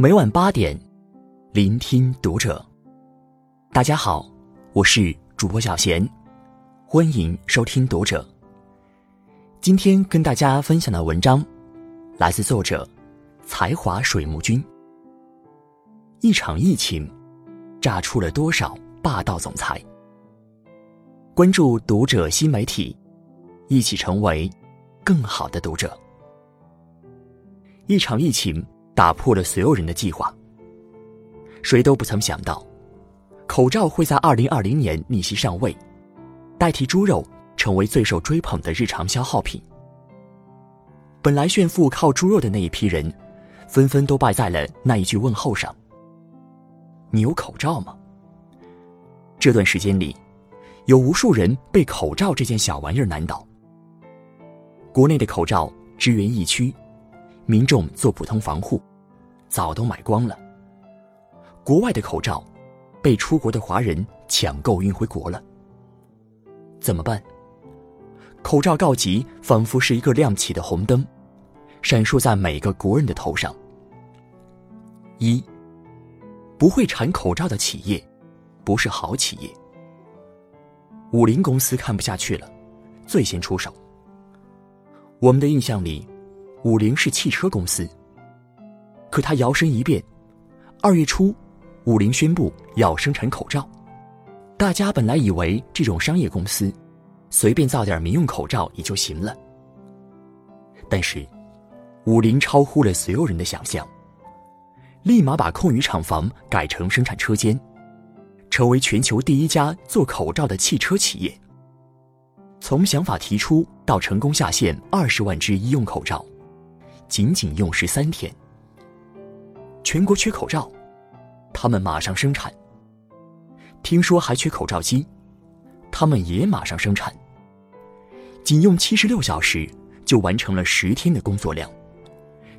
每晚八点，聆听读者。大家好，我是主播小贤，欢迎收听读者。今天跟大家分享的文章，来自作者才华水木君。一场疫情，炸出了多少霸道总裁？关注读者新媒体，一起成为更好的读者。一场疫情打破了所有人的计划。谁都不曾想到，口罩会在二零二零年逆袭上位，代替猪肉成为最受追捧的日常消耗品。本来炫富靠猪肉的那一批人，纷纷都败在了那一句问候上：“你有口罩吗？”这段时间里。有无数人被口罩这件小玩意儿难倒。国内的口罩支援疫区，民众做普通防护，早都买光了。国外的口罩，被出国的华人抢购运回国了。怎么办？口罩告急，仿佛是一个亮起的红灯，闪烁在每个国人的头上。一，不会产口罩的企业，不是好企业。五菱公司看不下去了，最先出手。我们的印象里，五菱是汽车公司。可他摇身一变，二月初，五菱宣布要生产口罩。大家本来以为这种商业公司，随便造点民用口罩也就行了。但是，五菱超乎了所有人的想象，立马把空余厂房改成生产车间。成为全球第一家做口罩的汽车企业。从想法提出到成功下线二十万只医用口罩，仅仅用时三天。全国缺口罩，他们马上生产。听说还缺口罩机，他们也马上生产。仅用七十六小时就完成了十天的工作量，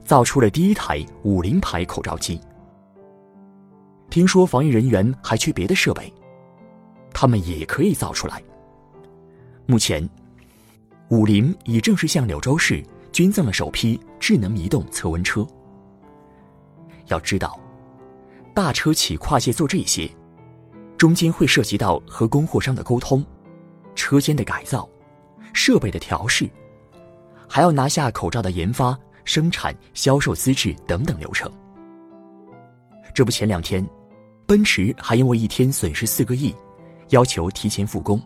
造出了第一台五菱牌口罩机。听说防疫人员还缺别的设备，他们也可以造出来。目前，五菱已正式向柳州市捐赠了首批智能移动测温车。要知道，大车企跨界做这些，中间会涉及到和供货商的沟通、车间的改造、设备的调试，还要拿下口罩的研发、生产、销售资质等等流程。这不，前两天。奔驰还因为一天损失四个亿，要求提前复工。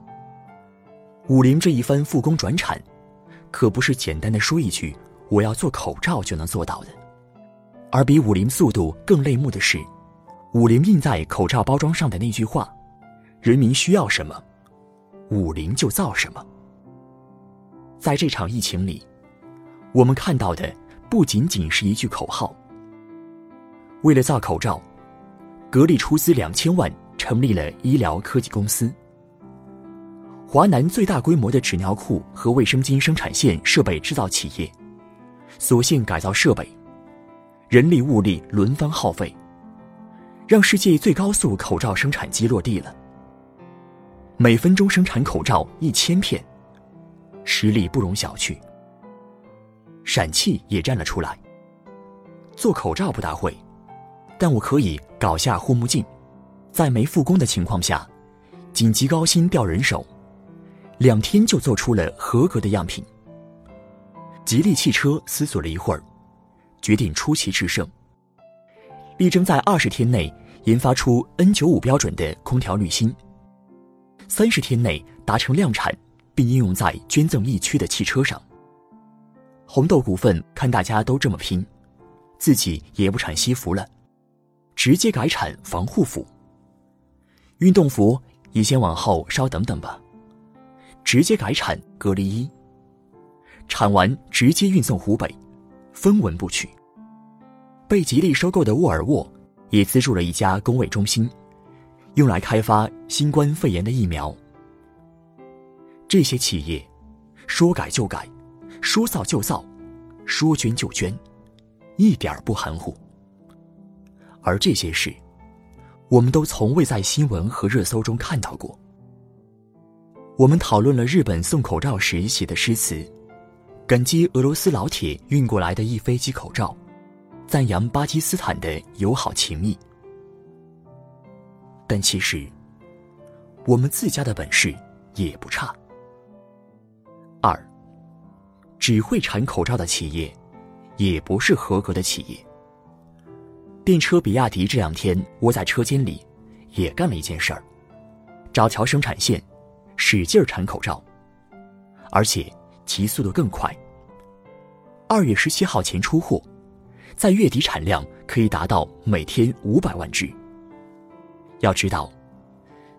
五菱这一番复工转产，可不是简单的说一句“我要做口罩”就能做到的。而比五菱速度更泪目的是，五菱印在口罩包装上的那句话：“人民需要什么，五菱就造什么。”在这场疫情里，我们看到的不仅仅是一句口号。为了造口罩。格力出资两千万成立了医疗科技公司。华南最大规模的纸尿裤和卫生巾生产线设备制造企业，索性改造设备，人力物力轮番耗费，让世界最高速口罩生产机落地了。每分钟生产口罩一千片，实力不容小觑。陕汽也站了出来，做口罩不大会。但我可以搞下护目镜，在没复工的情况下，紧急高薪调人手，两天就做出了合格的样品。吉利汽车思索了一会儿，决定出奇制胜，力争在二十天内研发出 N 九五标准的空调滤芯，三十天内达成量产，并应用在捐赠疫区的汽车上。红豆股份看大家都这么拼，自己也不产西服了。直接改产防护服，运动服你先往后稍等等吧。直接改产隔离衣，产完直接运送湖北，分文不取。被吉利收购的沃尔沃也资助了一家工卫中心，用来开发新冠肺炎的疫苗。这些企业说改就改，说造就造，说捐就捐，一点儿不含糊。而这些事，我们都从未在新闻和热搜中看到过。我们讨论了日本送口罩时写的诗词，感激俄罗斯老铁运过来的一飞机口罩，赞扬巴基斯坦的友好情谊。但其实，我们自家的本事也不差。二，只会产口罩的企业，也不是合格的企业。电车比亚迪这两天窝在车间里，也干了一件事儿：找条生产线，使劲儿产口罩，而且其速度更快。二月十七号前出货，在月底产量可以达到每天五百万只。要知道，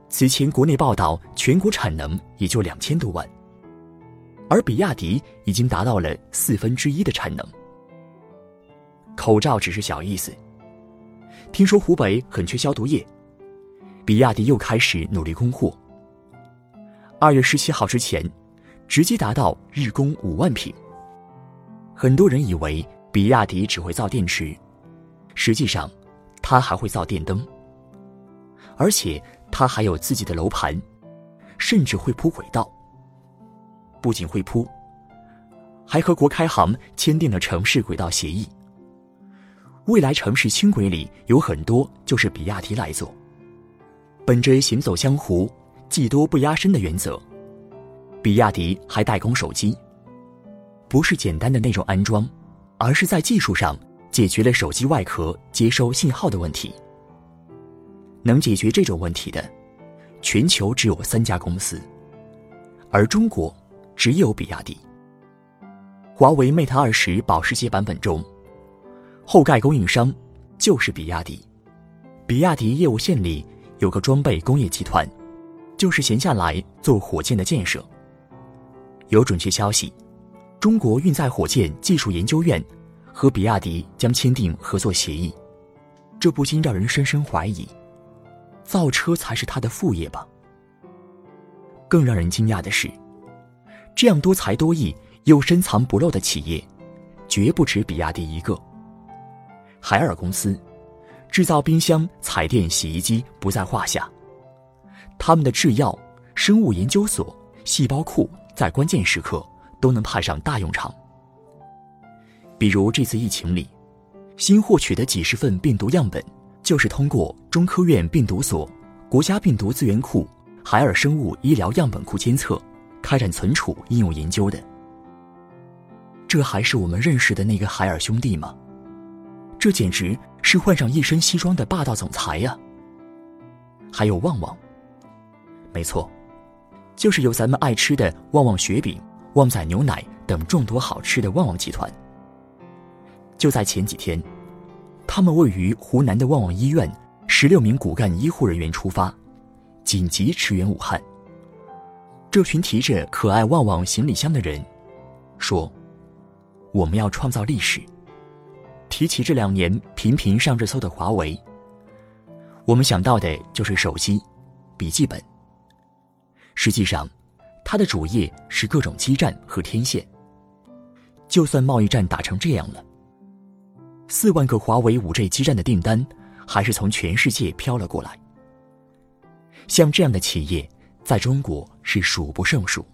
此前国内报道全国产能也就两千多万，而比亚迪已经达到了四分之一的产能。口罩只是小意思。听说湖北很缺消毒液，比亚迪又开始努力供货。二月十七号之前，直接达到日供五万瓶。很多人以为比亚迪只会造电池，实际上，它还会造电灯，而且它还有自己的楼盘，甚至会铺轨道。不仅会铺，还和国开行签订了城市轨道协议。未来城市轻轨里有很多就是比亚迪来做。本着行走江湖、技多不压身的原则，比亚迪还代工手机，不是简单的那种安装，而是在技术上解决了手机外壳接收信号的问题。能解决这种问题的，全球只有三家公司，而中国只有比亚迪。华为 Mate 二十保时捷版本中。后盖供应商就是比亚迪，比亚迪业务线里有个装备工业集团，就是闲下来做火箭的建设。有准确消息，中国运载火箭技术研究院和比亚迪将签订合作协议，这不禁让人深深怀疑，造车才是他的副业吧？更让人惊讶的是，这样多才多艺又深藏不露的企业，绝不止比亚迪一个。海尔公司制造冰箱、彩电、洗衣机不在话下，他们的制药、生物研究所、细胞库在关键时刻都能派上大用场。比如这次疫情里，新获取的几十份病毒样本，就是通过中科院病毒所、国家病毒资源库、海尔生物医疗样本库监测，开展存储应用研究的。这还是我们认识的那个海尔兄弟吗？这简直是换上一身西装的霸道总裁呀！还有旺旺，没错，就是有咱们爱吃的旺旺雪饼、旺仔牛奶等众多好吃的旺旺集团。就在前几天，他们位于湖南的旺旺医院十六名骨干医护人员出发，紧急驰援武汉。这群提着可爱旺旺行李箱的人说：“我们要创造历史。”提起这两年频频上热搜的华为，我们想到的就是手机、笔记本。实际上，它的主业是各种基站和天线。就算贸易战打成这样了，四万个华为五 G 基站的订单还是从全世界飘了过来。像这样的企业，在中国是数不胜数。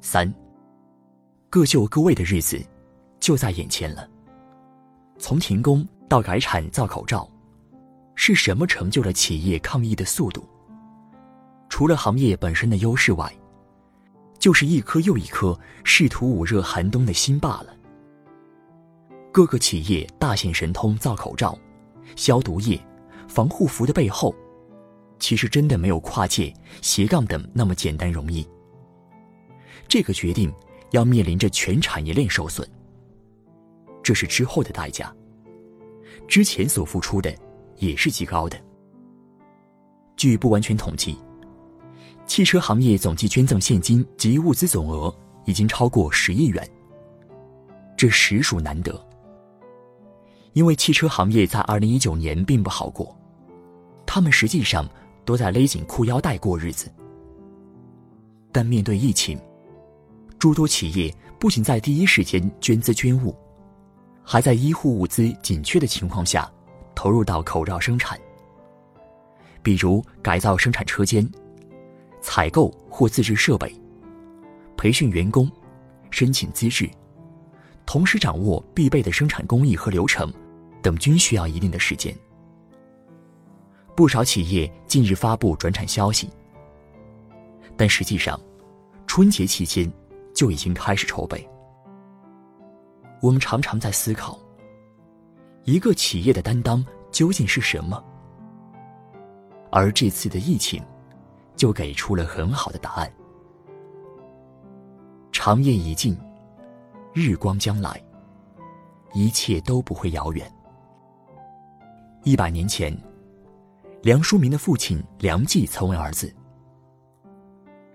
三，各就各位的日子就在眼前了。从停工到改产造口罩，是什么成就了企业抗疫的速度？除了行业本身的优势外，就是一颗又一颗试图捂热寒冬的心罢了。各个企业大显神通造口罩、消毒液、防护服的背后，其实真的没有跨界、斜杠等那么简单容易。这个决定要面临着全产业链受损。这是之后的代价，之前所付出的也是极高的。据不完全统计，汽车行业总计捐赠现金及物资总额已经超过十亿元，这实属难得。因为汽车行业在二零一九年并不好过，他们实际上都在勒紧裤腰带过日子。但面对疫情，诸多企业不仅在第一时间捐资捐物。还在医护物资紧缺的情况下，投入到口罩生产。比如改造生产车间、采购或自制设备、培训员工、申请资质、同时掌握必备的生产工艺和流程，等均需要一定的时间。不少企业近日发布转产消息，但实际上，春节期间就已经开始筹备。我们常常在思考，一个企业的担当究竟是什么？而这次的疫情，就给出了很好的答案。长夜已尽，日光将来，一切都不会遥远。一百年前，梁漱溟的父亲梁冀曾问儿子：“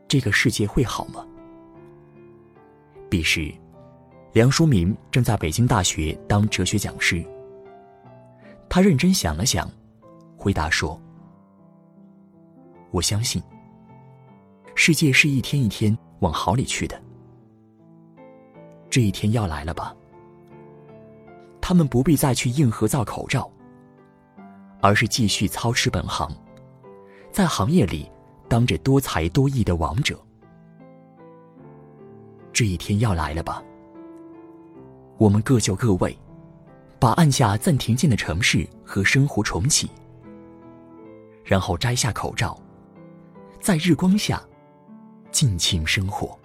这个世界会好吗？”彼时，梁漱溟正在北京大学当哲学讲师。他认真想了想，回答说。我相信，世界是一天一天往好里去的。这一天要来了吧？他们不必再去硬核造口罩，而是继续操持本行，在行业里当着多才多艺的王者。这一天要来了吧？我们各就各位，把按下暂停键的城市和生活重启，然后摘下口罩。在日光下，尽情生活。